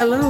Hello,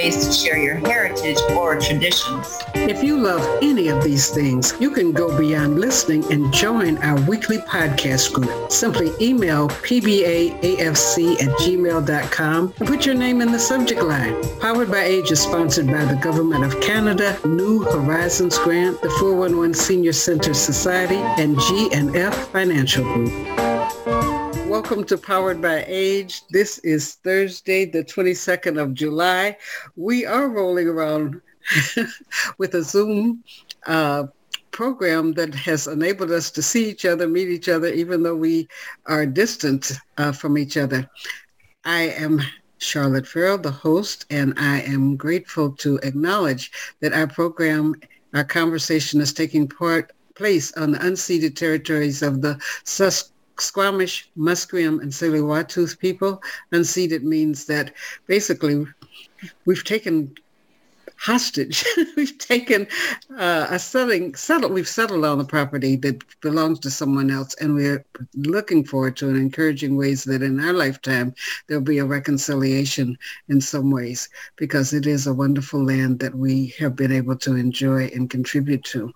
to share your heritage or traditions. If you love any of these things, you can go beyond listening and join our weekly podcast group. Simply email pbaafc at gmail.com and put your name in the subject line. Powered by Age is sponsored by the Government of Canada, New Horizons Grant, the 411 Senior Center Society, and G&F Financial Group. Welcome to Powered by Age. This is Thursday, the 22nd of July. We are rolling around with a Zoom uh, program that has enabled us to see each other, meet each other, even though we are distant uh, from each other. I am Charlotte Farrell, the host, and I am grateful to acknowledge that our program, our conversation is taking part place on the unceded territories of the Sus- Squamish, Musqueam, and Tsleil-Waututh people. Unceded means that basically we've taken hostage. we've taken uh, a settling, settled, we've settled on the property that belongs to someone else, and we're looking forward to and encouraging ways that in our lifetime there'll be a reconciliation in some ways, because it is a wonderful land that we have been able to enjoy and contribute to.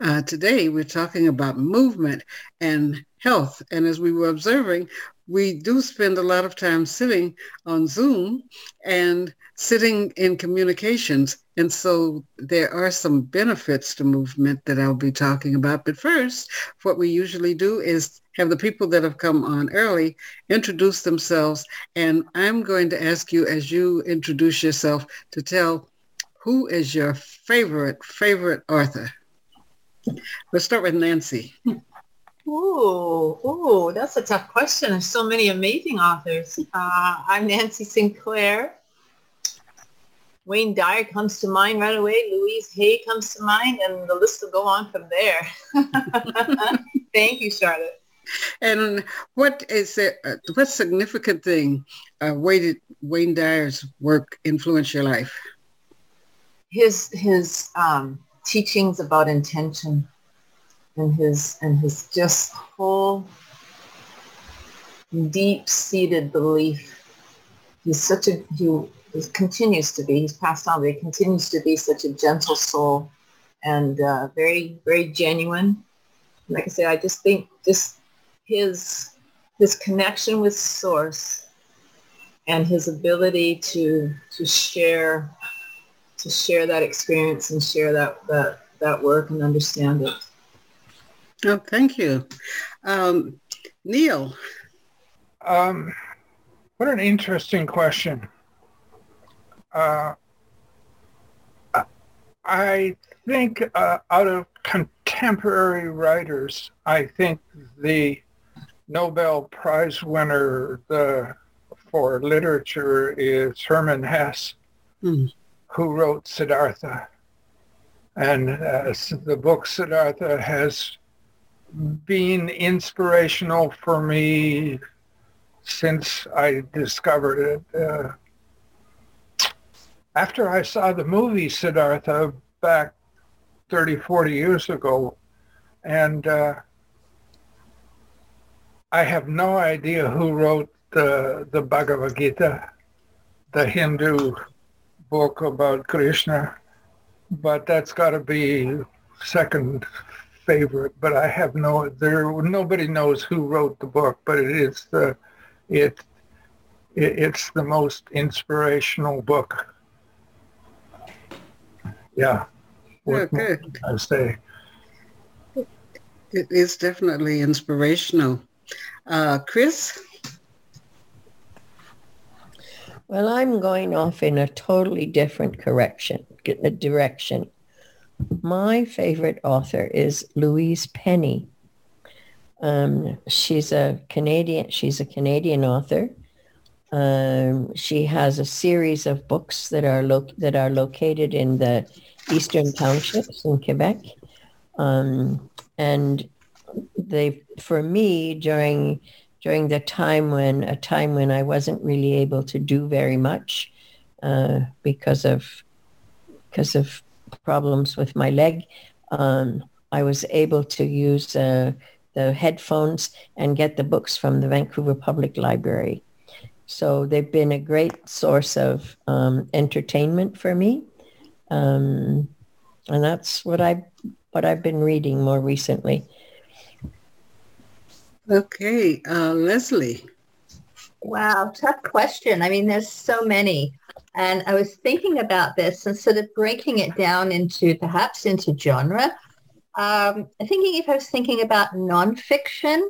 Uh, today, we're talking about movement and health. And as we were observing, we do spend a lot of time sitting on Zoom and sitting in communications. And so there are some benefits to movement that I'll be talking about. But first, what we usually do is have the people that have come on early introduce themselves. And I'm going to ask you as you introduce yourself to tell who is your favorite, favorite author? Let's start with Nancy. Ooh, ooh, that's a tough question. There's so many amazing authors. Uh, I'm Nancy Sinclair. Wayne Dyer comes to mind right away. Louise Hay comes to mind, and the list will go on from there. Thank you, Charlotte. And what is it? Uh, what significant thing uh, Wayne, Wayne Dyer's work influence your life? His his um, teachings about intention and his and his just whole deep-seated belief. He's such a he, he continues to be. He's passed on, but he continues to be such a gentle soul and uh, very very genuine. Like I said, I just think just his his connection with source and his ability to to share to share that experience and share that that that work and understand it. Oh, thank you. Um, Neil. Um, what an interesting question. Uh, I think uh, out of contemporary writers, I think the Nobel Prize winner the, for literature is Hermann Hesse, mm. Who wrote Siddhartha. And uh, the book Siddhartha has been inspirational for me since I discovered it. Uh, after I saw the movie Siddhartha back 30, 40 years ago, and uh, I have no idea who wrote the, the Bhagavad Gita, the Hindu book about Krishna, but that's got to be second favorite, but I have no there. Nobody knows who wrote the book, but it is the it, it it's the most inspirational book. Yeah. Yeah, good. I say. It is definitely inspirational. Uh, Chris? Well, I'm going off in a totally different correction, direction. My favorite author is Louise Penny. Um, she's a Canadian. She's a Canadian author. Um, she has a series of books that are lo- that are located in the eastern townships in Quebec, um, and they for me during during the time when a time when I wasn't really able to do very much uh, because of because of problems with my leg. Um, I was able to use uh, the headphones and get the books from the Vancouver Public Library. So they've been a great source of um, entertainment for me. Um, and that's what I what I've been reading more recently. Okay, uh, Leslie. Wow, tough question. I mean, there's so many. And I was thinking about this and sort of breaking it down into perhaps into genre. Um, thinking if I was thinking about nonfiction,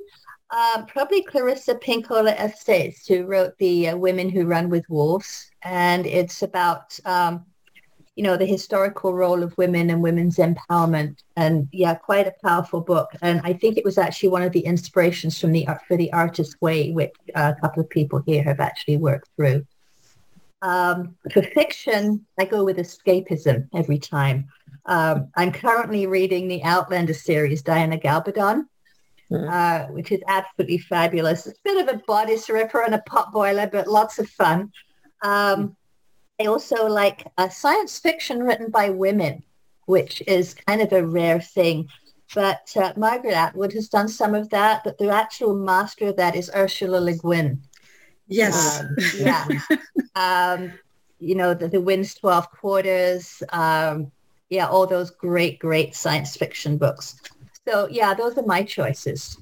uh, probably Clarissa Pinkola Estes, who wrote the uh, Women Who Run with Wolves. And it's about, um, you know, the historical role of women and women's empowerment. And yeah, quite a powerful book. And I think it was actually one of the inspirations from the for the Artist Way, which a couple of people here have actually worked through. Um, for fiction, I go with escapism every time. Um, I'm currently reading the Outlander series, Diana Gabaldon, mm. uh, which is absolutely fabulous. It's a bit of a bodice ripper and a pot boiler, but lots of fun. Um, I also like a science fiction written by women, which is kind of a rare thing. But uh, Margaret Atwood has done some of that, but the actual master of that is Ursula Le Guin. Yes. Um, yeah. um, you know, the, the Wind's 12 Quarters. Um, yeah, all those great, great science fiction books. So yeah, those are my choices.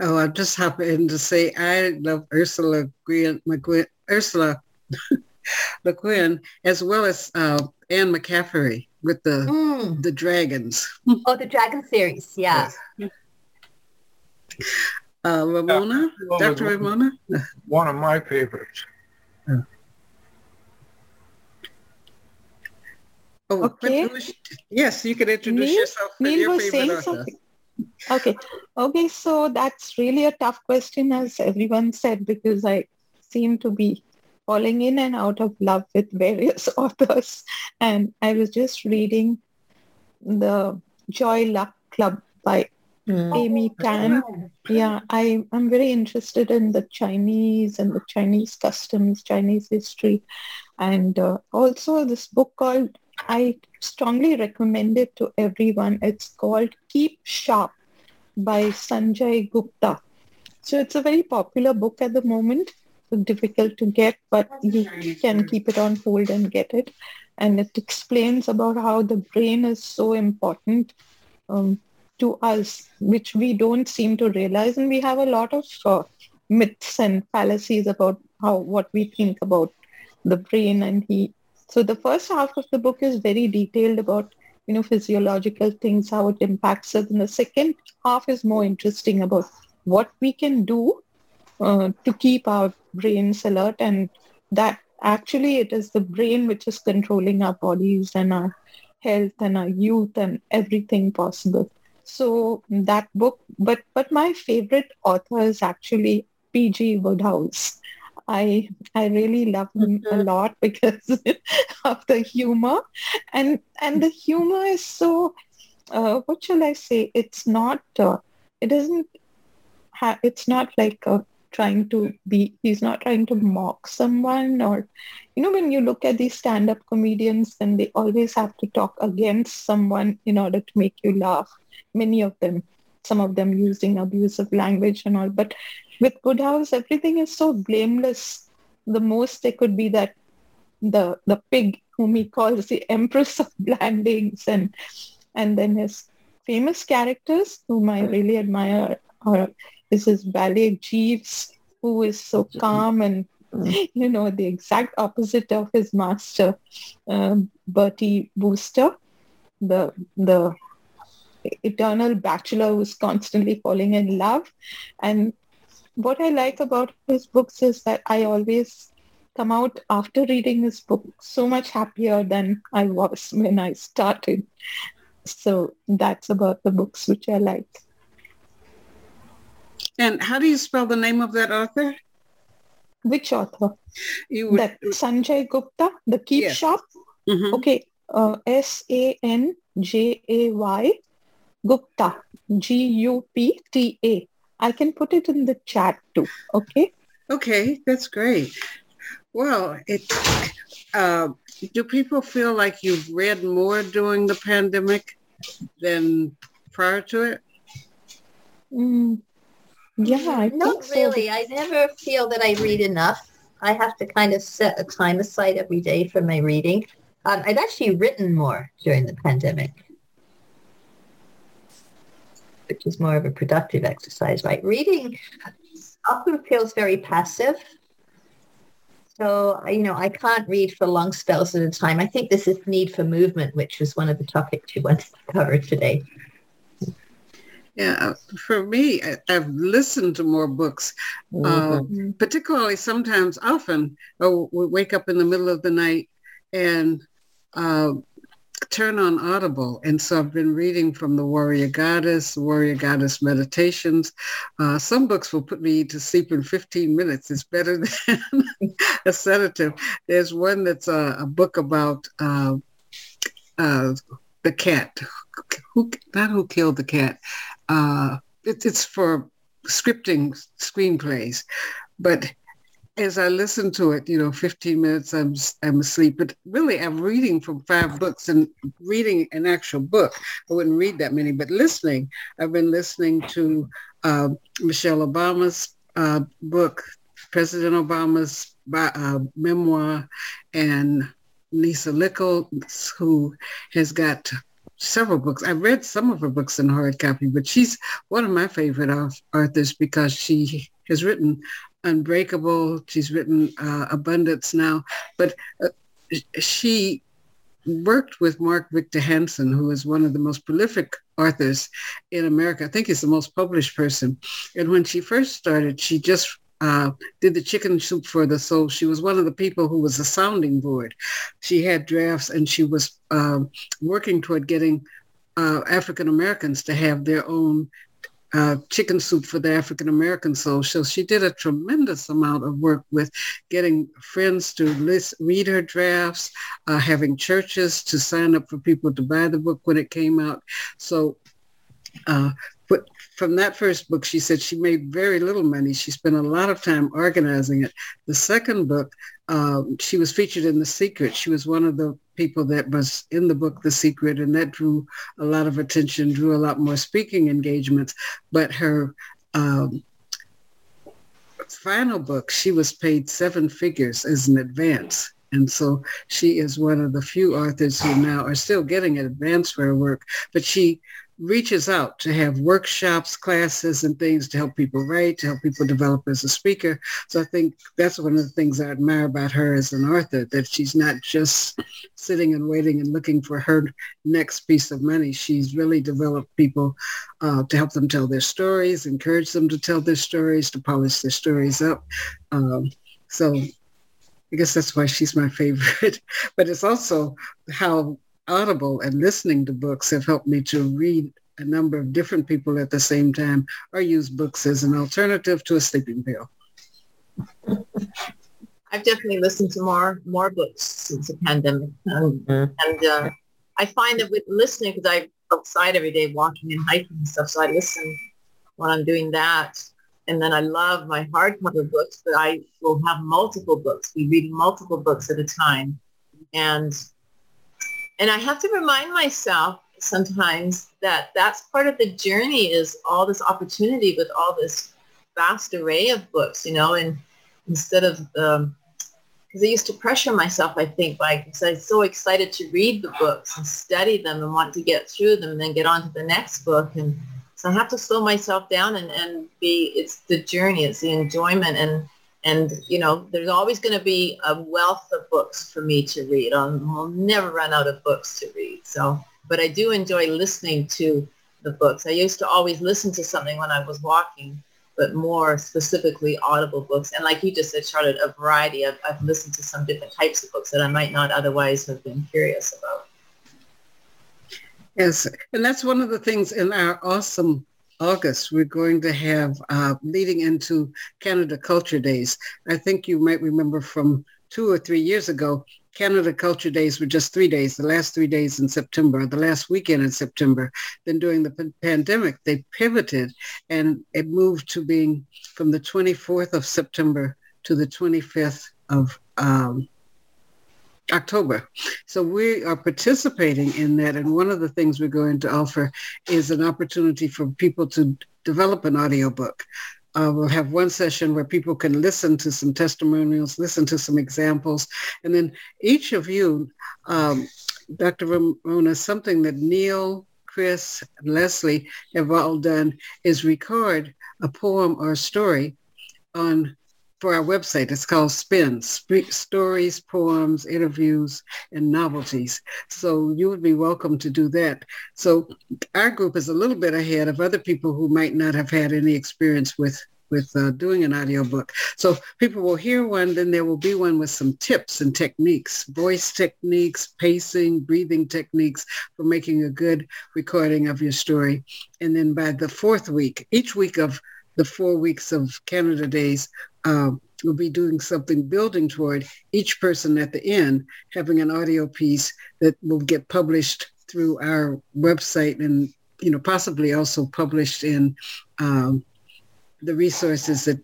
Oh, I'm just happened to say I love Ursula Le Guin, Ursula Le Guin, as well as uh, Anne McCaffrey with the mm. the dragons. Oh, the dragon series, yeah. Yes. Uh, Ramona, yeah, Dr. Ramona? One of my favorites. Yeah. Oh, okay. Yes, you can introduce Neil, yourself. Neil was saying something. Okay. Okay, so that's really a tough question, as everyone said, because I seem to be falling in and out of love with various authors. And I was just reading the Joy Luck Club by mm. Amy Tan. Yeah, I, I'm very interested in the Chinese and the Chinese customs, Chinese history. And uh, also this book called, I strongly recommend it to everyone. It's called Keep Sharp by Sanjay Gupta. So it's a very popular book at the moment. Difficult to get, but you can keep it on hold and get it. And it explains about how the brain is so important um, to us, which we don't seem to realize. And we have a lot of uh, myths and fallacies about how what we think about the brain. And he, so the first half of the book is very detailed about, you know, physiological things, how it impacts us. And the second half is more interesting about what we can do uh, to keep our brains alert and that actually it is the brain which is controlling our bodies and our health and our youth and everything possible. So that book, but but my favorite author is actually P.G. Wodehouse. I I really love him mm-hmm. a lot because of the humor, and and the humor is so. Uh, what shall I say? It's not. Uh, it doesn't. Ha- it's not like a trying to be he's not trying to mock someone or you know when you look at these stand-up comedians then they always have to talk against someone in order to make you laugh. Many of them some of them using abusive language and all. But with Wodehouse everything is so blameless. The most they could be that the the pig whom he calls the empress of blandings and and then his famous characters whom i really admire are is his valet Jeeves, who is so calm and you know the exact opposite of his master, um, Bertie Wooster, the the eternal bachelor who's constantly falling in love. And what I like about his books is that I always come out after reading his book so much happier than I was when I started. So that's about the books which I like. And how do you spell the name of that author? Which author? You would, That Sanjay Gupta, the Keep Yes. Shop. Mhm. Okay, uh, S A N J A Y Gupta, G U P T A. I can put it in the chat too. Okay. Okay, that's great. Well, it. Uh, do people feel like you've read more during the pandemic than prior to it? Mm, yeah, I Not so. really. I never feel that I read enough. I have to kind of set a time aside every day for my reading. Um, I've actually written more during the pandemic, which is more of a productive exercise, right? Reading often feels very passive. So, you know, I can't read for long spells at a time. I think this is need for movement, which was one of the topics you wanted to cover today. Yeah, uh, for me, I, I've listened to more books, uh, particularly sometimes, often, I would wake up in the middle of the night and uh, turn on Audible. And so I've been reading from the Warrior Goddess, Warrior Goddess Meditations. Uh, some books will put me to sleep in 15 minutes. It's better than a sedative. There's one that's a, a book about uh, uh, the cat. Who, not who killed the cat. Uh, it, it's for scripting screenplays. But as I listen to it, you know, 15 minutes, I'm I'm asleep. But really, I'm reading from five books and reading an actual book. I wouldn't read that many, but listening, I've been listening to uh, Michelle Obama's uh, book, President Obama's uh, memoir, and Lisa Nichols, who has got several books. I read some of her books in hard copy, but she's one of my favorite authors because she has written Unbreakable. She's written uh, Abundance now, but uh, she worked with Mark Victor Hansen, who is one of the most prolific authors in America. I think he's the most published person. And when she first started, she just uh, did the chicken soup for the soul. She was one of the people who was a sounding board. She had drafts and she was um working toward getting uh, African Americans to have their own uh, chicken soup for the African American soul. So she did a tremendous amount of work with getting friends to list, read her drafts, uh, having churches to sign up for people to buy the book when it came out. So uh, from that first book, she said she made very little money. She spent a lot of time organizing it. The second book, um, she was featured in The Secret. She was one of the people that was in the book The Secret, and that drew a lot of attention, drew a lot more speaking engagements. But her um, final book, she was paid seven figures as an advance. And so she is one of the few authors who now are still getting an advance for her work. But she reaches out to have workshops, classes, and things to help people write, to help people develop as a speaker. So I think that's one of the things I admire about her as an author, that she's not just sitting and waiting and looking for her next piece of money. She's really developed people uh, to help them tell their stories, encourage them to tell their stories, to polish their stories up. Um, so I guess that's why she's my favorite. but it's also how Audible and listening to books have helped me to read a number of different people at the same time or use books as an alternative to a sleeping pill. I've definitely listened to more more books since the pandemic, um, Mhm. and uh, I find that with listening, because I'm outside every day walking and hiking and stuff, so I listen when I'm doing that. And then I love my hardcover books, but I will have multiple books, be reading multiple books at a time, and and I have to remind myself sometimes that that's part of the journey is all this opportunity with all this vast array of books, you know, and instead of um, because I used to pressure myself, I think, by because I was so excited to read the books and study them and want to get through them and then get on to the next book. And so I have to slow myself down and, and be, it's the journey, it's the enjoyment. And, and, you know, there's always going to be a wealth of books for me to read. I'll, never run out of books to read. So, but I do enjoy listening to the books. I used to always listen to something when I was walking but more specifically audible books. And like you just said, Charlotte, a variety. I've, I've listened to some different types of books that I might not otherwise have been curious about. Yes, and that's one of the things in our awesome August, we're going to have, uh, leading into Canada Culture Days. I think you might remember from two or three years ago, Canada Culture Days were just three days, the last three days in September, the last weekend in September. Then during the p- pandemic, they pivoted and it moved to being from the 24th of September to the 25th of um, October. So we are participating in that. And one of the things we're going to offer is an opportunity for people to develop an audiobook. Uh, we'll have one session where people can listen to some testimonials, listen to some examples. And then each of you, um, Dr. Ramona, something that Neil, Chris, and Leslie have all done is record a poem or a story on for our website. It's called Spin, Stories, Poems, Interviews, and Novelties. So you would be welcome to do that. So our group is a little bit ahead of other people who might not have had any experience with with uh, doing an audiobook. So people will hear one, then there will be one with some tips and techniques, voice techniques, pacing, breathing techniques for making a good recording of your story. And then by the fourth week, each week of the four weeks of Canada Days, um, we'll be doing something building toward each person at the end having an audio piece that will get published through our website and you know possibly also published in um, the resources that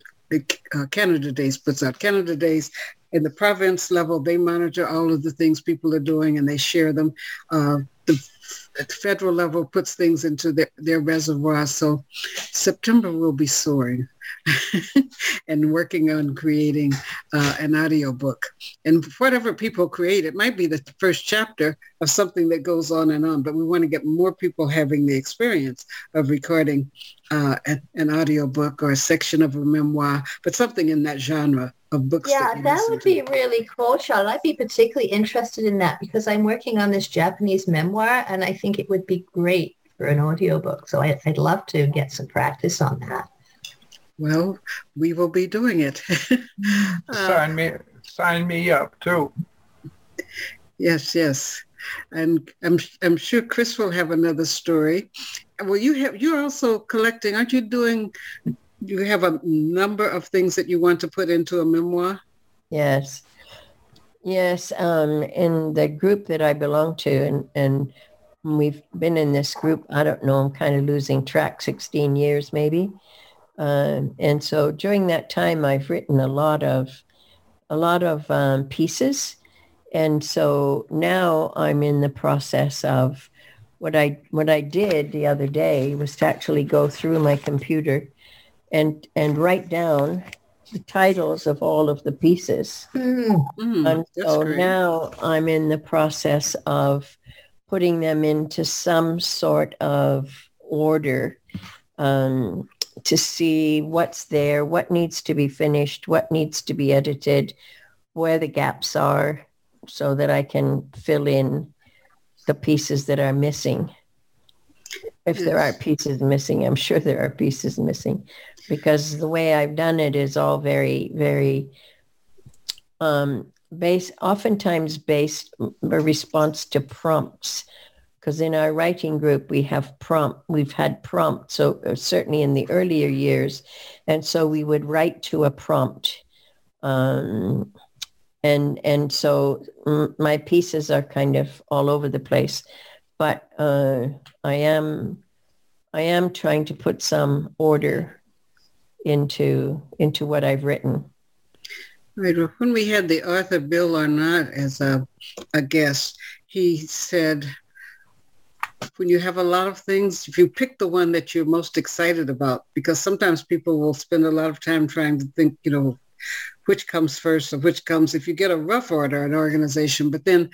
uh, Canada Days puts out. Canada Days in the province level, they monitor all of the things people are doing and they share them. Uh, the at federal level puts things into their, their reservoir. So September will be soaring and working on creating uh, an audio book. And whatever people create, it might be the first chapter of something that goes on and on, but we want to get more people having the experience of recording uh, an audio book or a section of a memoir, but something in that genre of books. Yeah, that, that would be really cool, Charlotte. I'd be particularly interested in that because I'm working on this Japanese memoir and I think it would be great for an audiobook. So I, I'd love to get some practice on that. Well, we will be doing it. uh, sign me, sign me up too. Yes, yes, and I'm I'm sure Chris will have another story. Well, you have you're also collecting, aren't you? Doing you have a number of things that you want to put into a memoir? Yes. Yes. Um, in the group that I belong to, and, and we've been in this group, I don't know, I'm kind of losing track, 16 years maybe. Um, and so during that time, I've written a lot of, a lot of um, pieces. And so now I'm in the process of what I, what I did the other day was to actually go through my computer and and write down the titles of all of the pieces. Mm, and so now I'm in the process of putting them into some sort of order um, to see what's there, what needs to be finished, what needs to be edited, where the gaps are, so that I can fill in the pieces that are missing. If there are pieces missing, I'm sure there are pieces missing because the way I've done it is all very, very um, based, oftentimes based a response to prompts. Because in our writing group, we have prompt, we've had prompts, so uh, certainly in the earlier years. And so we would write to a prompt. Um, and, and so my pieces are kind of all over the place. But uh, I am I am trying to put some order into into what I've written. Right. Well, when we had the author Bill Arnott as a, a guest, he said, when you have a lot of things, if you pick the one that you're most excited about, because sometimes people will spend a lot of time trying to think, you know, which comes first or which comes, if you get a rough order, an organization, but then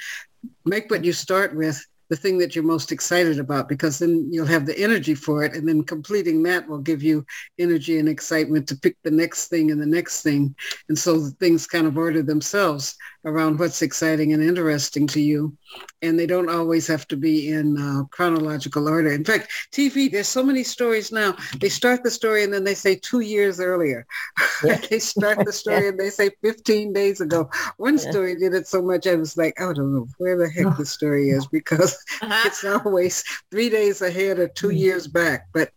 make what you start with the thing that you're most excited about because then you'll have the energy for it and then completing that will give you energy and excitement to pick the next thing and the next thing. And so things kind of order themselves around what's exciting and interesting to you and they don't always have to be in uh, chronological order in fact tv there's so many stories now they start the story and then they say two years earlier yeah. they start the story and they say 15 days ago one yeah. story did it so much i was like i don't know where the heck the story is because uh-huh. it's always three days ahead or 2 mm-hmm. years back. But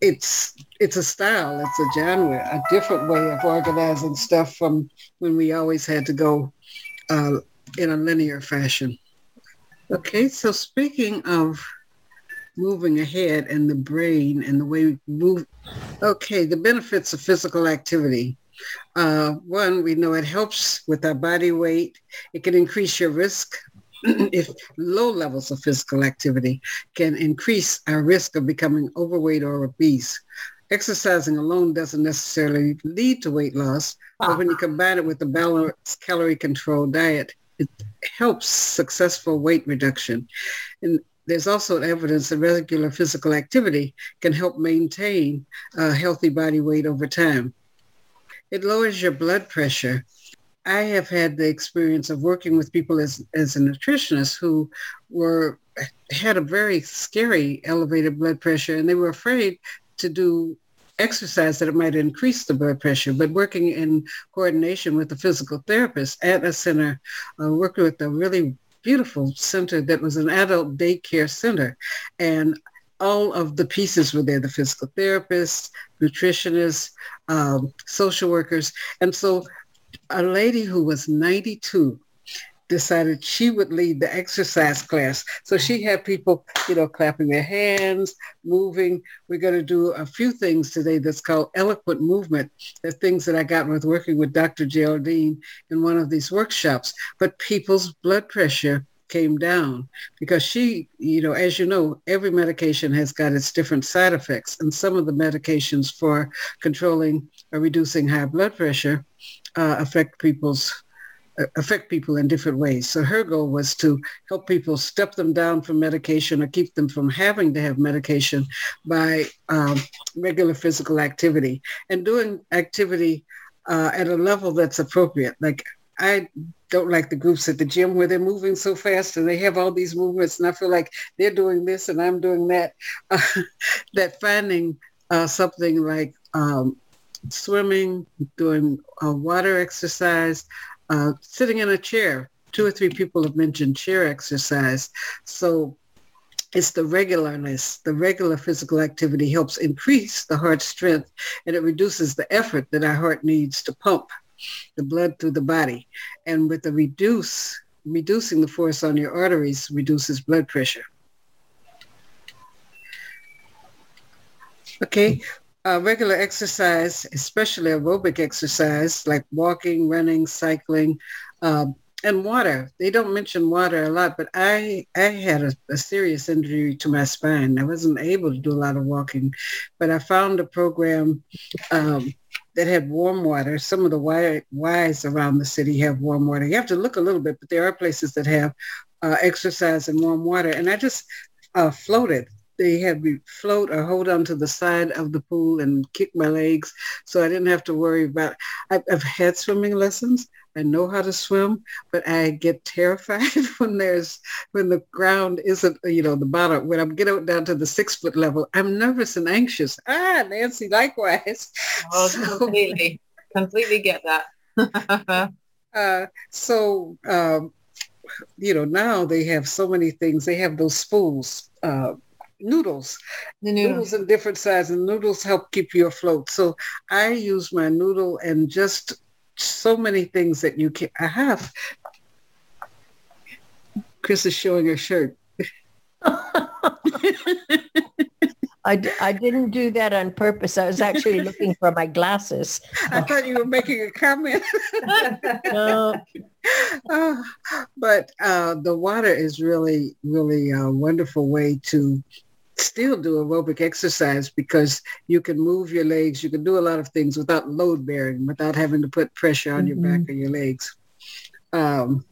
it's it's a style, it's a genre, a different way of organizing stuff from when we always had to go uh, in a linear fashion. Okay, so speaking of moving ahead and the brain and the way we move, okay, the benefits of physical activity. Uh, one, we know it helps with our body weight. It can increase your risk if low levels of physical activity can increase our risk of becoming overweight or obese. Exercising alone doesn't necessarily lead to weight loss, but when you combine it with a balanced calorie controlled diet, it helps successful weight reduction. And there's also evidence that regular physical activity can help maintain a healthy body weight over time. It lowers your blood pressure I have had the experience of working with people as, as a nutritionist who were had a very scary elevated blood pressure and they were afraid to do exercise that it might increase the blood pressure, but working in coordination with a physical therapist at a center, uh, working with a really beautiful center that was an adult daycare center. And all of the pieces were there, the physical therapists, nutritionists, um, social workers. And so a lady who was 92 decided she would lead the exercise class. So she had people, you know, clapping their hands, moving. We're going to do a few things today that's called eloquent movement. The things that I got with working with Dr. Geraldine in one of these workshops. But people's blood pressure came down because she, you know, as you know, every medication has got its different side effects. And some of the medications for controlling or reducing high blood pressure uh, affect people's affect people in different ways. So her goal was to help people step them down from medication or keep them from having to have medication by um, regular physical activity and doing activity uh, at a level that's appropriate. Like I don't like the groups at the gym where they're moving so fast and they have all these movements and I feel like they're doing this and I'm doing that. Uh, that finding uh, something like um, swimming, doing a water exercise, uh, sitting in a chair. Two or three people have mentioned chair exercise. So it's the regularness, the regular physical activity helps increase the heart strength and it reduces the effort that our heart needs to pump the blood through the body. And with the reduce, reducing the force on your arteries reduces blood pressure. Okay, uh, regular exercise, especially aerobic exercise like walking, running, cycling, um, and water. They don't mention water a lot, but I I had a, a, serious injury to my spine. I wasn't able to do a lot of walking, but I found a program um, that had warm water. Some of the Ys around the city have warm water. You have to look a little bit, but there are places that have uh, exercise and warm water. And I just uh, floated they had me float or hold on to the side of the pool and kick my legs so I didn't have to worry about I've, I've had swimming lessons. I know how to swim, but I get terrified when there's when the ground isn't you know the bottom when I'm getting down to the six foot level. I'm nervous and anxious. Ah, Nancy, likewise. Oh, so, completely, completely get that. uh, so um, you know now they have so many things. They have those spools. Uh, noodles. The noodles. noodles in different sizes. Noodles help keep you afloat. So I use my noodle and just so many things that you can. I have. Chris is showing her shirt. I d- I didn't do that on purpose. I was actually looking for my glasses. I thought you were making a comment. no. Uh, but uh, the water is really, really a wonderful way to still do aerobic exercise because you can move your legs. You can do a lot of things without load bearing, without having to put pressure on mm-hmm. your back or your legs. Um,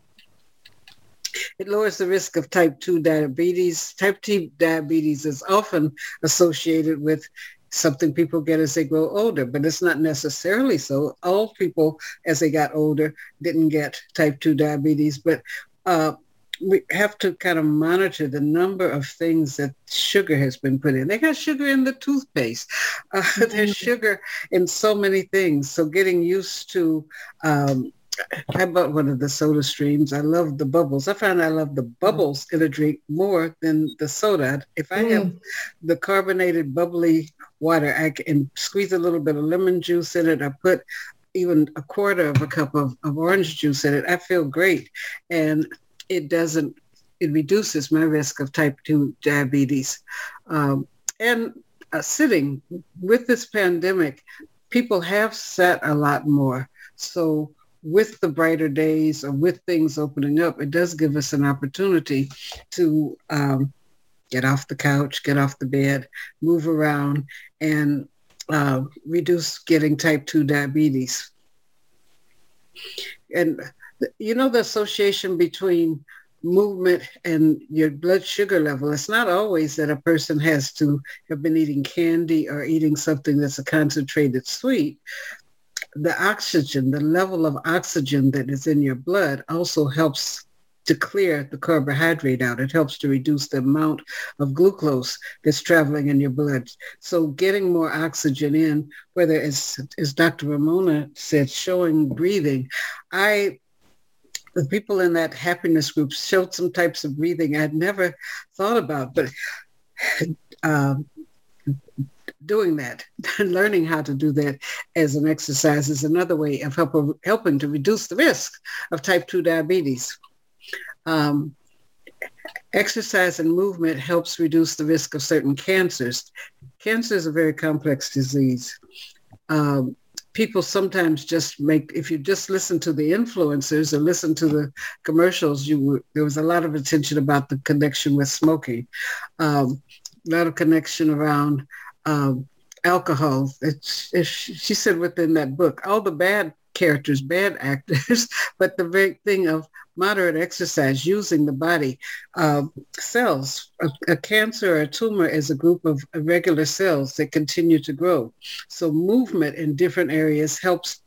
it lowers the risk of type 2 diabetes. Type 2 diabetes is often associated with something people get as they grow older, but it's not necessarily so. All people, as they got older, didn't get type 2 diabetes, but uh, we have to kind of monitor the number of things that sugar has been put in. They got sugar in the toothpaste. Uh, mm-hmm. There's sugar in so many things. So getting used to, um, I bought one of the soda streams. I love the bubbles. I find I love the bubbles in a drink more than the soda. If I mm. have the carbonated bubbly water. I can squeeze a little bit of lemon juice in it. I put even a quarter of a cup of, of orange juice in it. I feel great. And it doesn't, it reduces my risk of type 2 diabetes. Um, and uh, sitting with this pandemic, people have sat a lot more. So with the brighter days or with things opening up, it does give us an opportunity to um, get off the couch, get off the bed, move around, and uh, reduce getting type 2 diabetes. And you know the association between movement and your blood sugar level. It's not always that a person has to have been eating candy or eating something that's a concentrated sweet. The oxygen, the level of oxygen that is in your blood also helps to clear the carbohydrate out. It helps to reduce the amount of glucose that's traveling in your blood. So getting more oxygen in, whether it's, as Dr. Ramona said, showing breathing. I the people in that happiness group showed some types of breathing I'd never thought about, but um, doing that, learning how to do that as an exercise is another way of help, helping to reduce the risk of type 2 diabetes. Um, exercise and movement helps reduce the risk of certain cancers. Cancer is a very complex disease. Um, people sometimes just make, if you just listen to the influencers or listen to the commercials, you there was a lot of attention about the connection with smoking, um, a lot of connection around um, alcohol. It's, it's, she said within that book, all the bad characters, bad actors, but the very thing of moderate exercise using the body uh, cells. A, a, cancer or a tumor is a group of irregular cells that continue to grow. So movement in different areas helps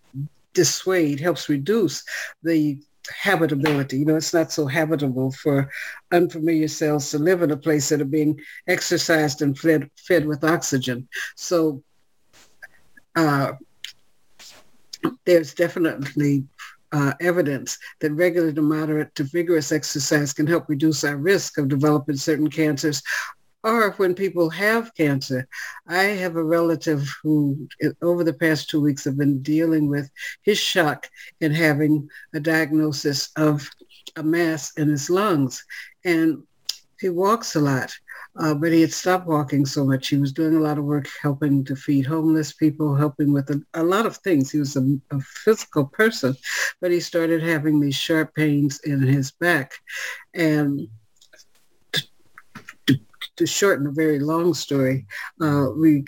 dissuade, helps reduce the habitability. You know, it's not so habitable for unfamiliar cells to live in a place that are being exercised and fed, fed with oxygen. So uh, there's definitely uh, evidence that regular to moderate to vigorous exercise can help reduce our risk of developing certain cancers or when people have cancer. I have a relative who over the past two weeks have been dealing with his shock in having a diagnosis of a mass in his lungs. And he walks a lot. Uh, but he had stopped walking so much. He was doing a lot of work helping to feed homeless people, helping with a, a lot of things. He was a, a, physical person, but he started having these sharp pains in his back. And to, to, to shorten a very long story, uh, we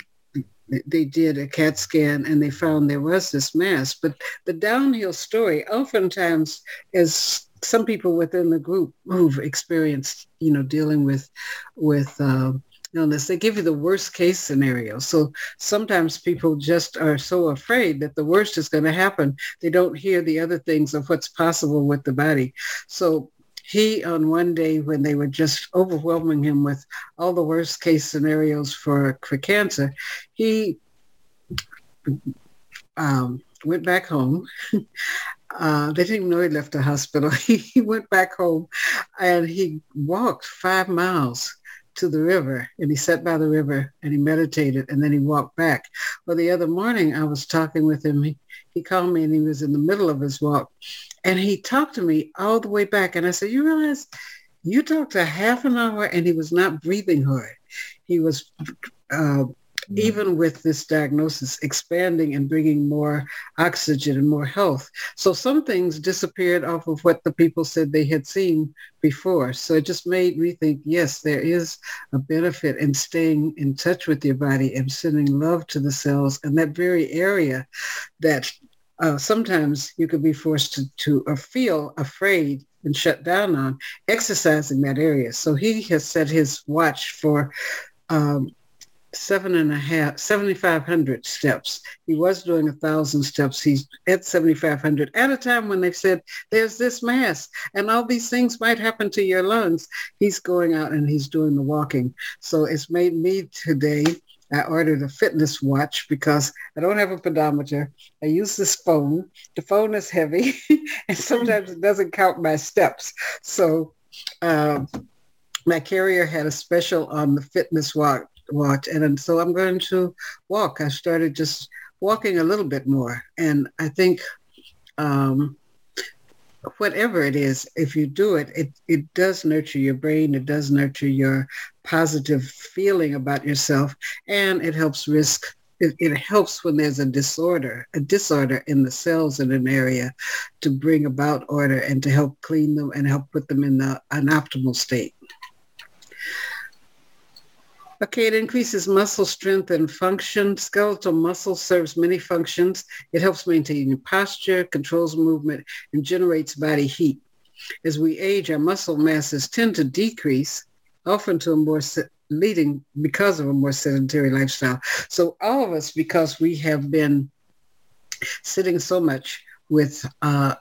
they did a CAT scan and they found there was this mass. But the downhill story oftentimes is some people within the group who've experienced, you know, dealing with with uh, illness, they give you the worst case scenario. So sometimes people just are so afraid that the worst is going to happen, they don't hear the other things of what's possible with the body. So he on one day when they were just overwhelming him with all the worst case scenarios for for cancer, he um, went back home Uh, they didn't know he left the hospital. he went back home and he walked five miles to the river and he sat by the river and he meditated and then he walked back. Well, the other morning I was talking with him. He, he called me and he was in the middle of his walk and he talked to me all the way back. And I said, you realize you talked a half an hour and he was not breathing hard. He was uh. Even with this diagnosis expanding and bringing more oxygen and more health. So some things disappeared off of what the people said they had seen before. So it just made me think, yes, there is a benefit in staying in touch with your body and sending love to the cells and that very area that uh, sometimes you could be forced to, to uh, feel afraid and shut down on exercising that area. So he has set his watch for um, seven and a half, 7,500 steps. He was doing a thousand steps. He's at 7,500 at a time when they said, there's this mass and all these things might happen to your lungs. He's going out and he's doing the walking. So it's made me today, I ordered a fitness watch because I don't have a pedometer. I use this phone. The phone is heavy and sometimes it doesn't count my steps. So um, my carrier had a special on the fitness watch walked. And so I'm going to walk. I started just walking a little bit more. And I think um, whatever it is, if you do it, it, it does nurture your brain. It does nurture your positive feeling about yourself. And it helps risk it, it, helps when there's a disorder, a disorder in the cells in an area to bring about order and to help clean them and help put them in the, an optimal state. Okay, it increases muscle strength and function. Skeletal muscle serves many functions. It helps maintain posture, controls movement, and generates body heat. As we age, our muscle masses tend to decrease, often to a more leading because of a more sedentary lifestyle. So all of us, because we have been sitting so much with uh,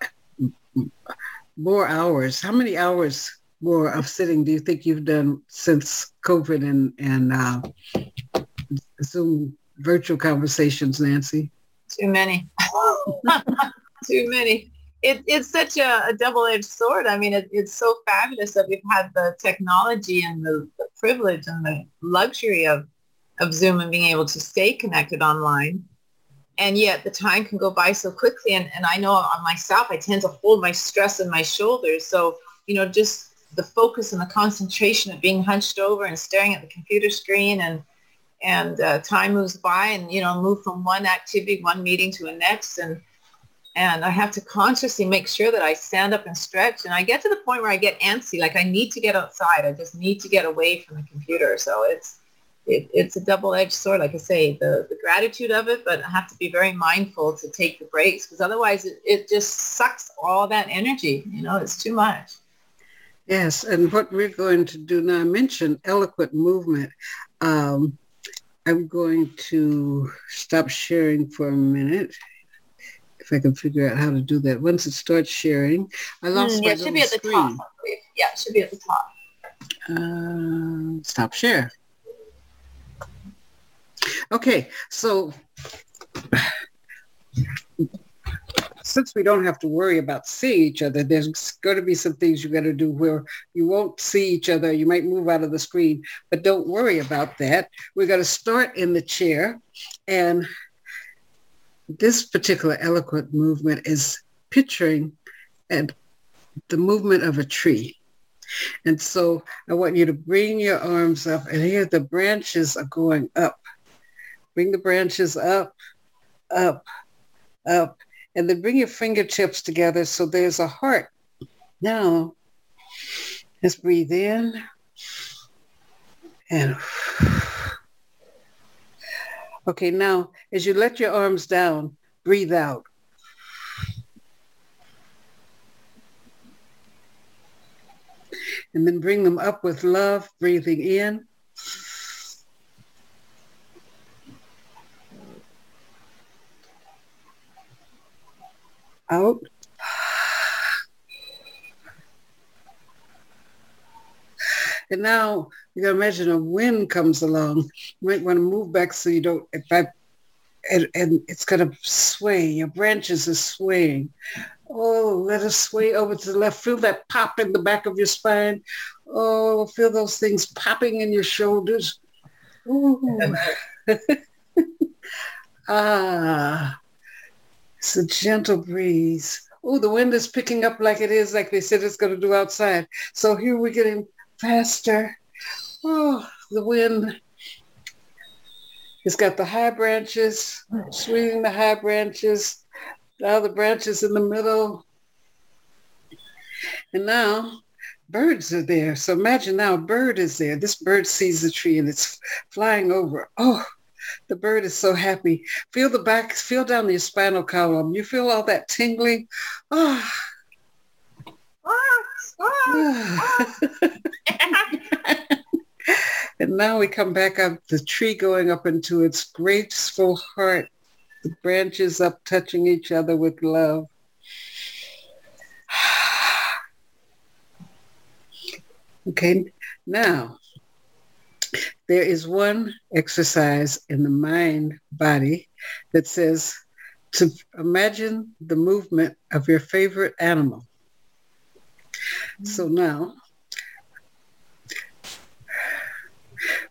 more hours, how many hours more of sitting do you think you've done since COVID and, and uh, Zoom virtual conversations, Nancy? Too many. Too many. It, it's such a, a, double-edged sword. I mean, it, it's so fabulous that we've had the technology and the, the privilege and the luxury of, of Zoom and being able to stay connected online. And yet the time can go by so quickly. And, and I know on myself, I tend to hold my stress in my shoulders. So, you know, just the focus and the concentration of being hunched over and staring at the computer screen and and uh, time moves by and you know move from one activity one meeting to the next. And and I have to consciously make sure that I stand up and stretch. And I get to the point where I get antsy like I need to get outside. I just need to get away from the computer. So it's it, it's a double-edged sword like I say the, the gratitude of it but I have to be very mindful to take the breaks because otherwise it, it just sucks all that energy you know it's too much Yes, and what we're going to do now, I mentioned eloquent movement. Um, I'm going to stop sharing for a minute. If I can figure out how to do that. Once it starts sharing, I lost mm, yeah, it should be at the top. Yeah, it should be at the top. Uh, stop share. Okay, so since we don't have to worry about seeing each other, there's going to be some things you got to do where you won't see each other. You might move out of the screen, but don't worry about that. We're going to start in the chair. And this particular eloquent movement is picturing and the movement of a tree. And so I want you to bring your arms up and here the branches are going up. Bring the branches up, up, up and then bring your fingertips together so there's a heart. Now, let's breathe in and okay, now as you let your arms down, breathe out. And then bring them up with love, breathing in. Out. And now you can imagine a wind comes along. You might want to move back so you don't, if I, and, and it's going to sway. Your branches are swaying. Oh, let us sway over to the left. Feel that pop in the back of your spine. Oh, feel those things popping in your shoulders. ah, it's a gentle breeze. Oh, the wind is picking up like it is, like they said it's going to do outside. So here we're getting faster. Oh, the wind. It's got the high branches, swinging the high branches, now the branches in the middle. And now birds are there. So imagine now a bird is there. This bird sees the tree and it's flying over. Oh, the bird is so happy. Feel the back, feel down your spinal column. You feel all that tingling. Oh. and now we come back up the tree going up into its graceful heart, the branches up touching each other with love. okay, now there is one exercise in the mind body that says to imagine the movement of your favorite animal. So now,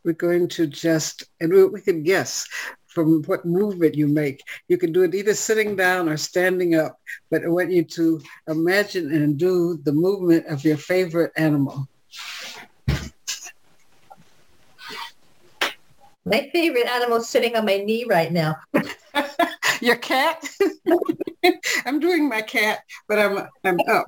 we're going to just, and we, we can guess from what movement you make. You can do it either sitting down or standing up, but I want you to imagine and do the movement of your favorite animal. My favorite animal sitting on my knee right now. your cat? I'm doing my cat, but I'm I'm up.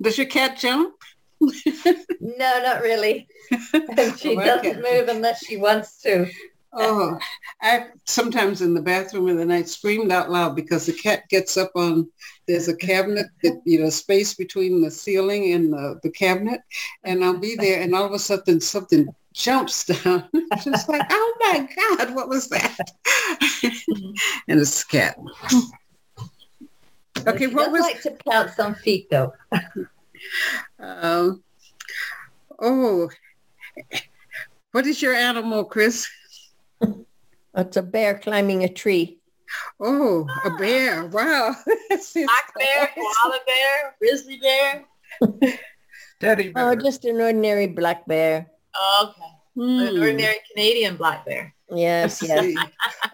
Does your cat jump? no, not really. she doesn't move unless she wants to. Oh, I sometimes in the bathroom in the night screamed out loud because the cat gets up on, there's a cabinet, that, you know, space between the ceiling and the, the cabinet. And I'll be there and all of a sudden something jumps down. Just like, oh my God, what was that? and it's a cat. Okay, what was, like to pounce on feet though. um, oh, what is your animal, Chris? It's a bear climbing a tree. Oh, a bear. Wow. Black bear, koala bear, grizzly bear. Teddy bear. Oh, just an ordinary black bear. Oh, okay. An Hmm. ordinary Canadian black bear. Yes, yes.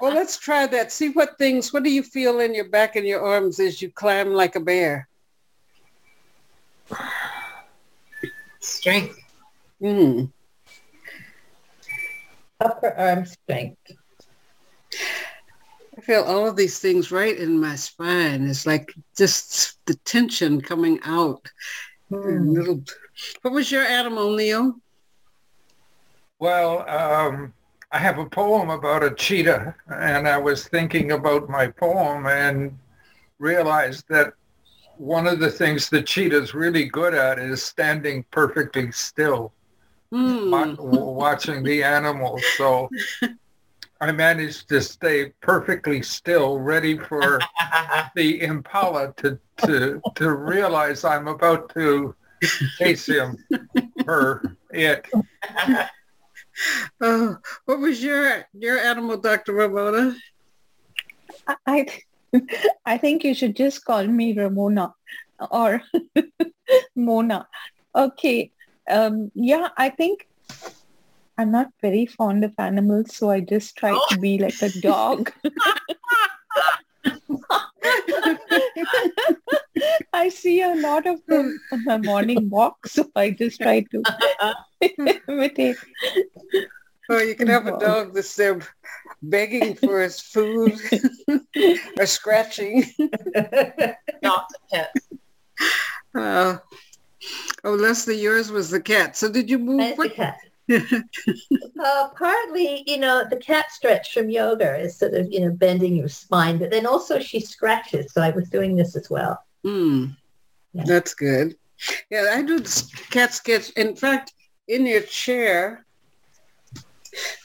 Well, let's try that. See what things, what do you feel in your back and your arms as you climb like a bear? Strength. Hmm. Upper arm strength. I feel all of these things right in my spine. It's like just the tension coming out. Hmm. Little, what was your animal, Neil? Well, um, I have a poem about a cheetah, and I was thinking about my poem and realized that one of the things the cheetah's really good at is standing perfectly still, Hmm. wa- watching the animals. So I managed to stay perfectly still, ready for the impala to, to, to realize I'm about to chase him, her, it. Oh, what was your your animal, Dr. Ramona? I, I I think you should just call me Ramona or Mona. Okay. Um, yeah, I think I'm not very fond of animals, so I just try to be like a dog. I see a lot of them on my morning walk, so I just try to imitate. Oh, you can have a Dog. dog that's there begging for his food or scratching. Not a pet. Uh, oh, Leslie, yours was the cat. So did you move? That's the cat. Uh, partly, you know, the cat stretch from yoga is sort of, you know, bending your spine, but then also she scratches. So I was doing this as well. Hmm. Yeah. That's good. Yeah, I do cat sketch. In fact, in your chair,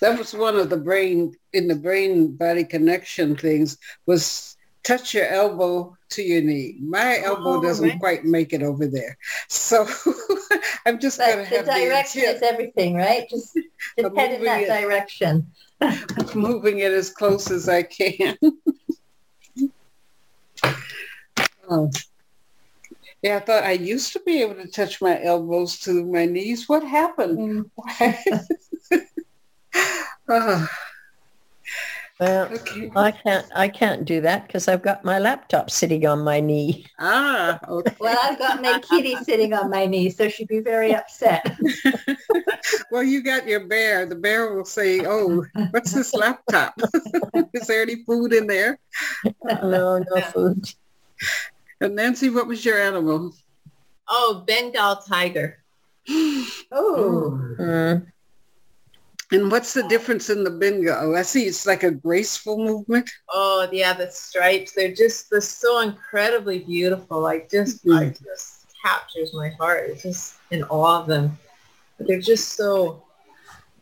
that was one of the brain in the brain body connection things was touch your elbow to your knee. My elbow Oh, doesn't right. quite make it over there, so I'm just gonna But the have the direction is everything, right? Just, just head in that it. direction. moving it as close as I can. oh. Yeah, I thought I used to be able to touch my elbows to my knees. What happened? oh, Well, okay. I can't. I can't do that because I've got my laptop sitting on my knee. Ah, okay. Well, I've got my kitty sitting on my knee, so she'd be very upset. Well, you got your bear. The bear will say, "Oh, what's this laptop? Is there any food in there?" No, no food. And Nancy, what was your animal? Oh, Bengal tiger. Oh, Mm. And what's the difference in the Bengal? I see it's like a graceful movement. Oh, yeah, the stripes. They're just, they're so incredibly beautiful. Like just, Mhm. like just captures my heart. It's just in awe of them. But they're just so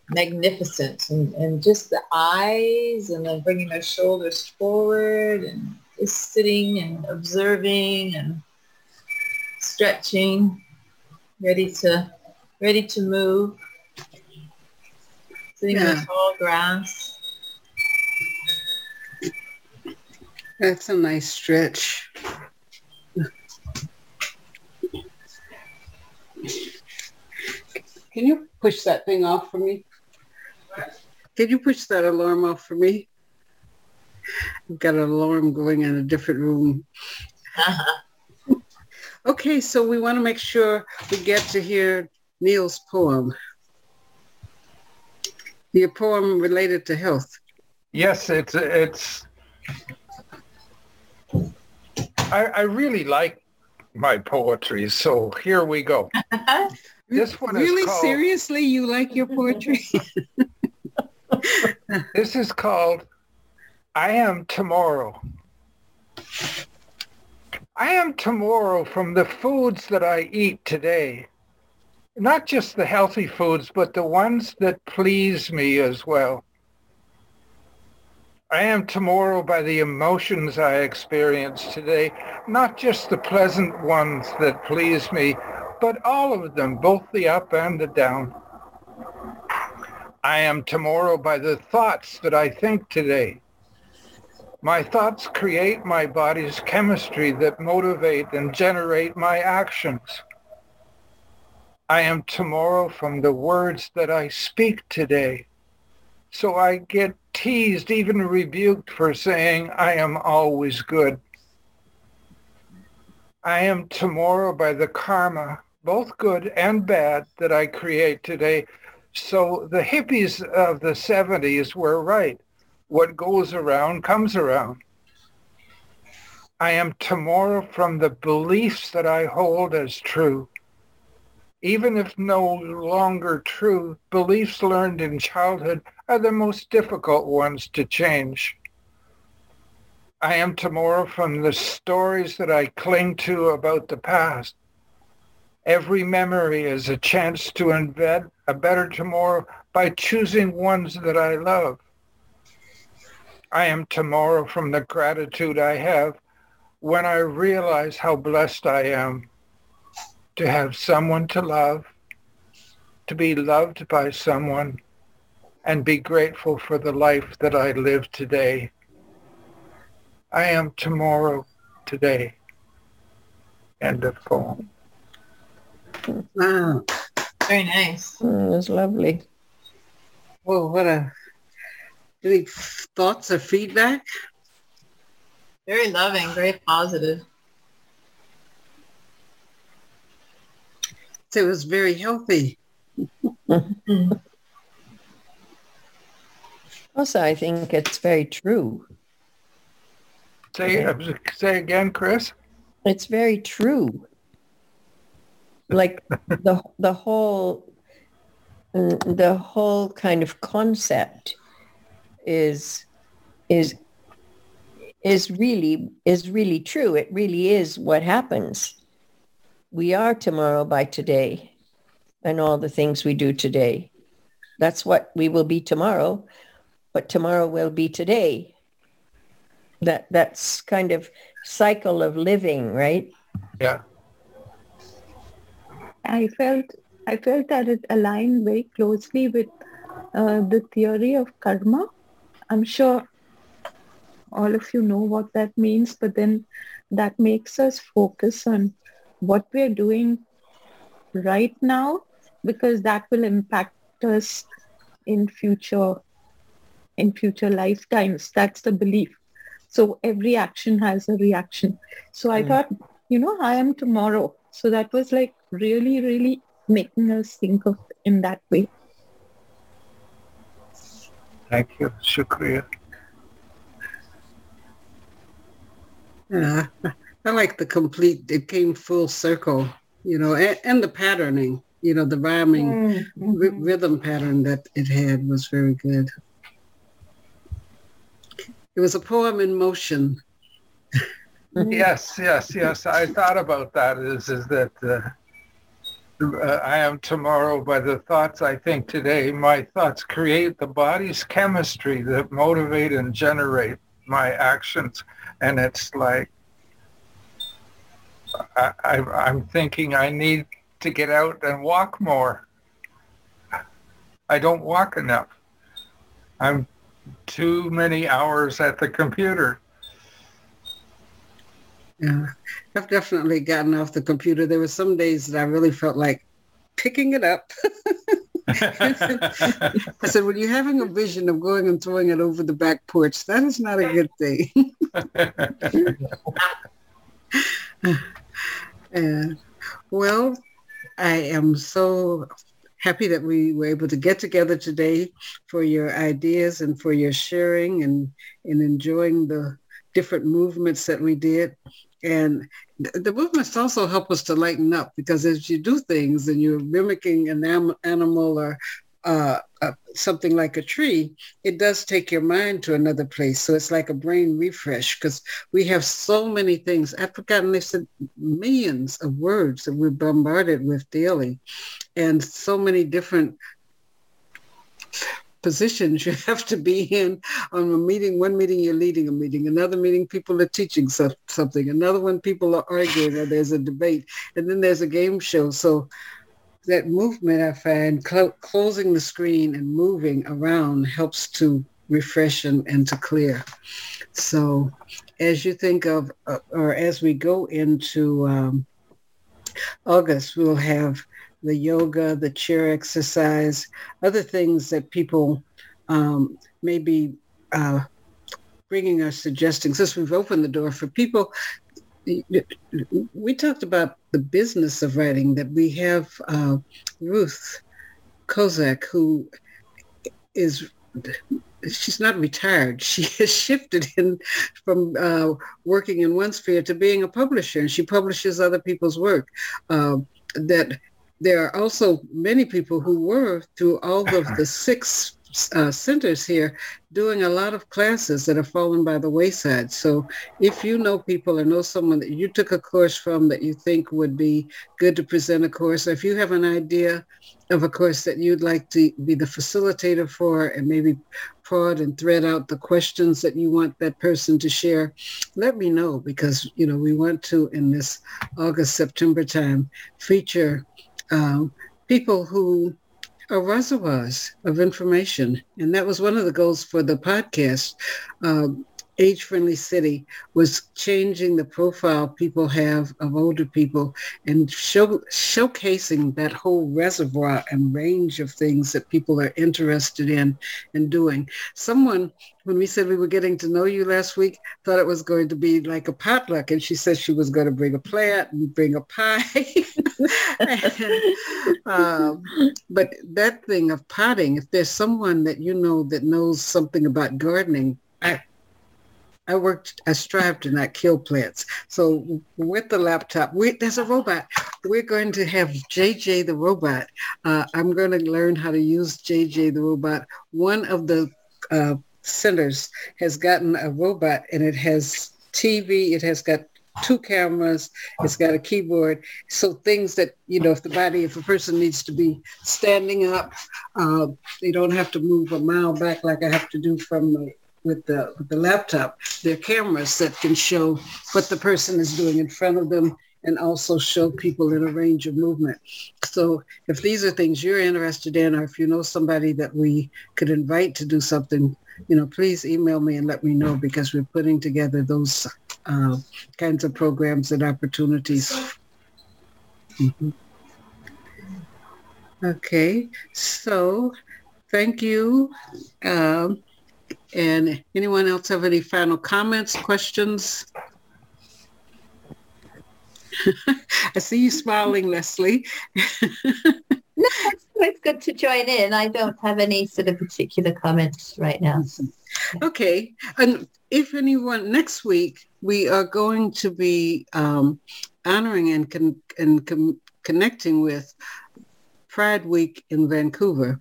magnificent and, and just the eyes and then bringing their shoulders forward and just sitting and observing and stretching, ready to, ready to move. Sitting in Yeah. the tall grass. That's a nice stretch. Can you push that thing off for me? Can you push that alarm off for me? I've got an alarm going in a different room. okay, so we want to make sure we get to hear Neil's poem. Your poem related to health. Yes, it's it's. I, I really like my poetry, so here we go. This one really called, seriously, you like your poetry? this is called "I Am Tomorrow." I am tomorrow from the foods that I eat today. Not just the healthy foods, but the ones that please me as well. I am tomorrow by the emotions I experience today, not just the pleasant ones that please me, but all of them, both the up and the down. I am tomorrow by the thoughts that I think today. My thoughts create my body's chemistry that motivate and generate my actions. I am tomorrow from the words that I speak today. So I get teased, even rebuked for saying I am always good. I am tomorrow by the karma, both good and bad, that I create today. So the hippies of the 70s were right. What goes around comes around. I am tomorrow from the beliefs that I hold as true even if no longer true, beliefs learned in childhood are the most difficult ones to change. I am tomorrow from the stories that I cling to about the past. Every memory is a chance to invent a better tomorrow by choosing ones that I love. I am tomorrow from the gratitude I have when I realize how blessed I am to have someone to love, to be loved by someone, and be grateful for the life that I live today. I am tomorrow today. End of poem. Wow. Very nice. Mm, that's lovely. Well, what a any thoughts or feedback? Very loving, very positive. It was very healthy. also, I think it's very true. Say, uh, say again, Chris. It's very true. Like the the whole mm, the whole kind of concept is is is really is really true. It really is what happens we are tomorrow by today and all the things we do today. That's what we will be tomorrow, but tomorrow will be today. That that's kind of cycle of living, right? Yeah. I felt I felt that it aligned very closely with uh, the theory of karma. I'm sure all of you know what that means, but then that makes us focus on what we're doing right now because that will impact us in future in future lifetimes. That's the belief. So every action has a reaction. So i mm. thought you know i am tomorrow. So that was like really really making us think of in that way. Thank you. Shukriya. Yeah I like the complete, it came full circle, you know, and, and the patterning, you know, the rhyming mm-hmm. r- rhythm pattern that it had was very good. It was a poem in motion. yes, yes, yes. I thought about that is, is that uh, uh, I am tomorrow by the thoughts I think today. My thoughts create the body's chemistry that motivate and generate my actions. And it's like, I, I, am thinking I need to get out and walk more. I don't walk enough. I'm too many hours at the computer. Yeah, I've definitely gotten off the computer. There were some days that I really felt like picking it up. I said, when you're having a vision of going and throwing it over the back porch, that is not a good thing. well, I am so happy that we were able to get together today for your ideas and for your sharing and, and enjoying the different movements that we did. And the movements also help us to lighten up because as you do things and you're mimicking an animal or uh, something like a tree, it does take your mind to another place. So it's like a brain refresh because we have so many things. I've forgotten, they said millions of words that we're bombarded with daily and so many different positions you have to be in on a meeting. One meeting you're leading a meeting, another meeting people are teaching so, something, another one people are arguing or there's a debate, and then there's a game show. So that movement I find cl- closing the screen and moving around helps to refresh and, and to clear. So as you think of, uh, or as we go into um, August, we'll have the yoga, the chair exercise, other things that people um, may be uh, bringing or suggesting. Since we've opened the door for people, we talked about the business of writing, that we have uh, Ruth Kozak, who is she's not retired. She has shifted in from uh, working in one sphere to being a publisher, and she publishes other people's work. Uh, that there are also many people who were through all of the six uh, centers here doing a lot of classes that have fallen by the wayside. So if you know people or know someone that you took a course from that you think would be good to present a course, or if you have an idea of a course that you'd like to be the facilitator for and maybe prod and thread out the questions that you want that person to share, let me know because, you know, we want to, in this August, September time, feature um, people who reservoirs of information. And that was one of the goals for the podcast. Um, age-friendly city was changing the profile people have of older people and show, showcasing that whole reservoir and range of things that people are interested in and doing. Someone, when we said we were getting to know you last week, thought it was going to be like a potluck. And she said she was going to bring a plant and bring a pie. um, but that thing of potting, if there's someone that you know that knows something about gardening, I, I worked, I strive to not kill plants. So with the laptop, we, there's a robot. We're going to have JJ the robot. Uh, I'm going to learn how to use JJ the robot. One of the uh, centers has gotten a robot and it has TV. It has got two cameras. It's got a keyboard. So things that, you know, if the body, if a person needs to be standing up, uh, they don't have to move a mile back like I have to do from the with the, with the laptop, there are cameras that can show what the person is doing in front of them and also show people in a range of movement. So if these are things you're interested in, or if you know somebody that we could invite to do something, you know, please email me and let me know because we're putting together those uh, kinds of programs and opportunities. Mm-hmm. Okay, so thank you. Um, and anyone else have any final comments, questions? I see you smiling, Leslie. no, it's, it's good to join in. I don't have any sort of particular comments right now. Okay. And if anyone, next week, we are going to be um, honoring and, con- and com- connecting with Pride Week in Vancouver.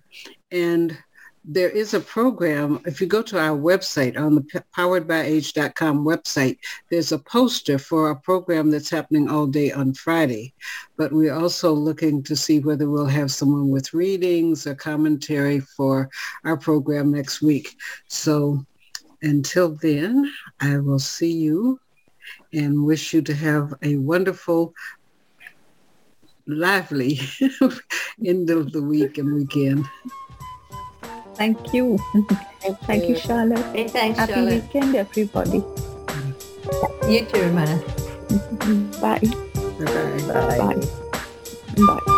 And there is a program. If you go to our website on the poweredbyage.com website, there's a poster for a program that's happening all day on Friday. But we're also looking to see whether we'll have someone with readings or commentary for our program next week. So until then, I will see you and wish you to have a wonderful lively end of the week and weekend. Thank you. Thank, Thank you. you, Charlotte. Hey, thanks, Happy Charlotte. weekend, everybody. You too, Romana. Bye. Bye-bye. Bye. Bye. Bye.